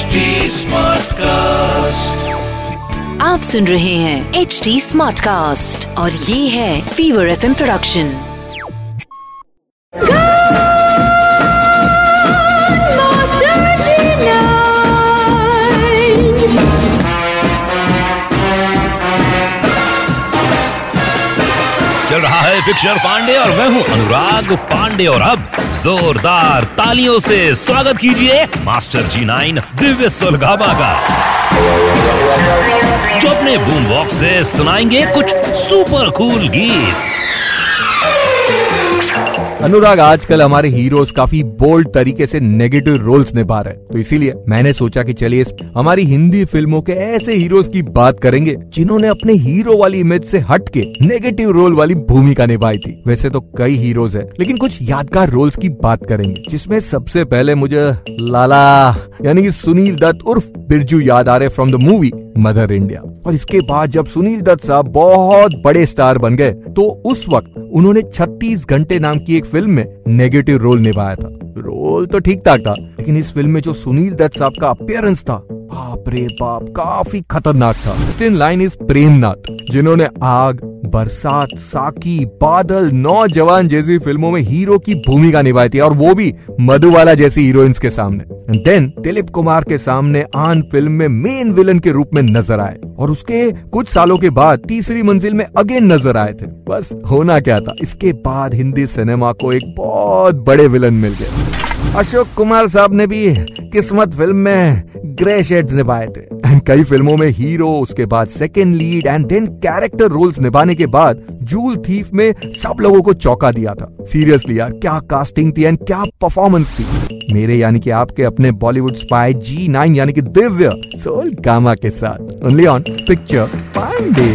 HD Smartcast. आप सुन रहे हैं एच डी स्मार्ट कास्ट और ये है फीवर एफ़ प्रोडक्शन चल रहा है पिक्चर पांडे और मैं हूँ अनुराग पांडे और अब जोरदार तालियों से स्वागत कीजिए मास्टर जी नाइन दिव्य सुलगाबा का जो अपने बूम बॉक्स से सुनाएँगे कुछ सुपर कूल गीत। अनुराग आजकल हमारे हीरोज काफ़ी बोल्ड तरीके से नेगेटिव रोल्स निभा रहे हैं। तो इसीलिए मैंने सोचा कि चलिए हमारी हिंदी फ़िल्मों के ऐसे हीरोज की बात करेंगे, जिन्होंने अपने हीरो वाली इमेज से हट के नेगेटिव रोल वाली भूमिका निभाई थी। वैसे तो कई हीरोज है, लेकिन कुछ यादगार रोल्स की बात करेंगे, जिसमें सबसे पहले मुझे लाला, यानी कि सुनील दत्त उर्फ़ बिरजू याद आ रहे from the movie Mother India और इसके बाद जब सुनील दत्त साहब बहुत बड़े स्टार बन गए तो उस वक्त उन्होंने 36 घंटे नाम की एक फ़िल्म में नेगेटिव रोल निभाया था। रोल तो ठीक ठाक था, लेकिन इस फ़िल्म में जो सुनील दत्त साहब का अपियरेंस था, बाप रे बाप, काफ़ी खतरनाक था। इन लाइन इज़ प्रेमनाथ जिन्होंने आग बरसात, साकी, बादल, नौजवान जैसी फ़िल्मों में हीरो की भूमिका निभाई थी और वो भी मधुबाला जैसी हीरोइंस के सामने। देन दिलीप कुमार के सामने आन फ़िल्म में मेन विलन के रूप में नज़र आए और उसके कुछ सालों के बाद तीसरी मंजिल में अगेन नज़र आए थे। बस होना क्या था? इसके बाद हिंदी सिनेमा को एक बहुत बड़े विलन मिल गए। अशोक कुमार साहब ने भी किस्मत फ़िल्म में ग्रे शेड्स निभाए थे। एंड कई फ़िल्मों में हीरो उसके बाद second lead and then character roles निभाने के बाद जूल थीफ में सब लोगों को चौंका दिया था। सीरियसली यार, क्या कास्टिंग थी एंड क्या परफॉर्मेंस थी। मेरे यानी कि आपके अपने बॉलीवुड स्पाई जी नाइन यानी कि दिव्य सोल गामा के साथ। Only on picture Pandey